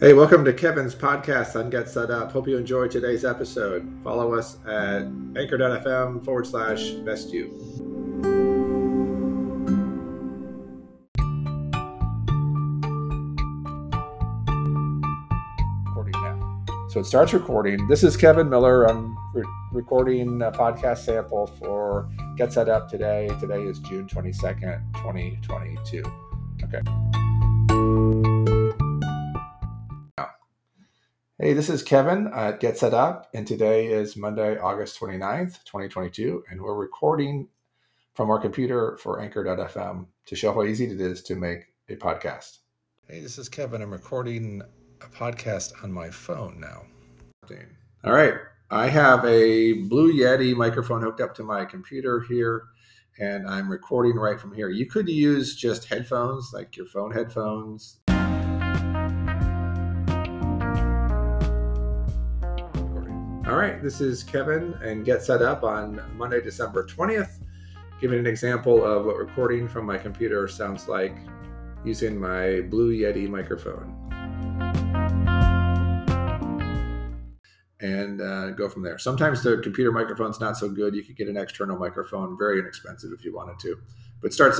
Hey, welcome to Kevin's podcast on Get Set Up. Hope you enjoyed today's episode. Follow us at anchor.fm forward slash best you. Recording now. So it starts recording. This is Kevin Miller. I'm re- recording a podcast sample for Get Set Up today. Today is June 22nd, 2022. Okay. Hey, this is Kevin at Get Set Up, and today is Monday, August 29th, 2022, and we're recording from our computer for Anchor.fm to show how easy it is to make a podcast. Hey, this is Kevin. I'm recording a podcast on my phone now. All right, I have a Blue Yeti microphone hooked up to my computer here, and I'm recording right from here. You could use just headphones, like your phone headphones, All right, this is Kevin and Get Set Up on Monday, December 20th, giving an example of what recording from my computer sounds like using my Blue Yeti microphone. And uh, go from there. Sometimes the computer microphone's not so good. You could get an external microphone, very inexpensive if you wanted to. But starts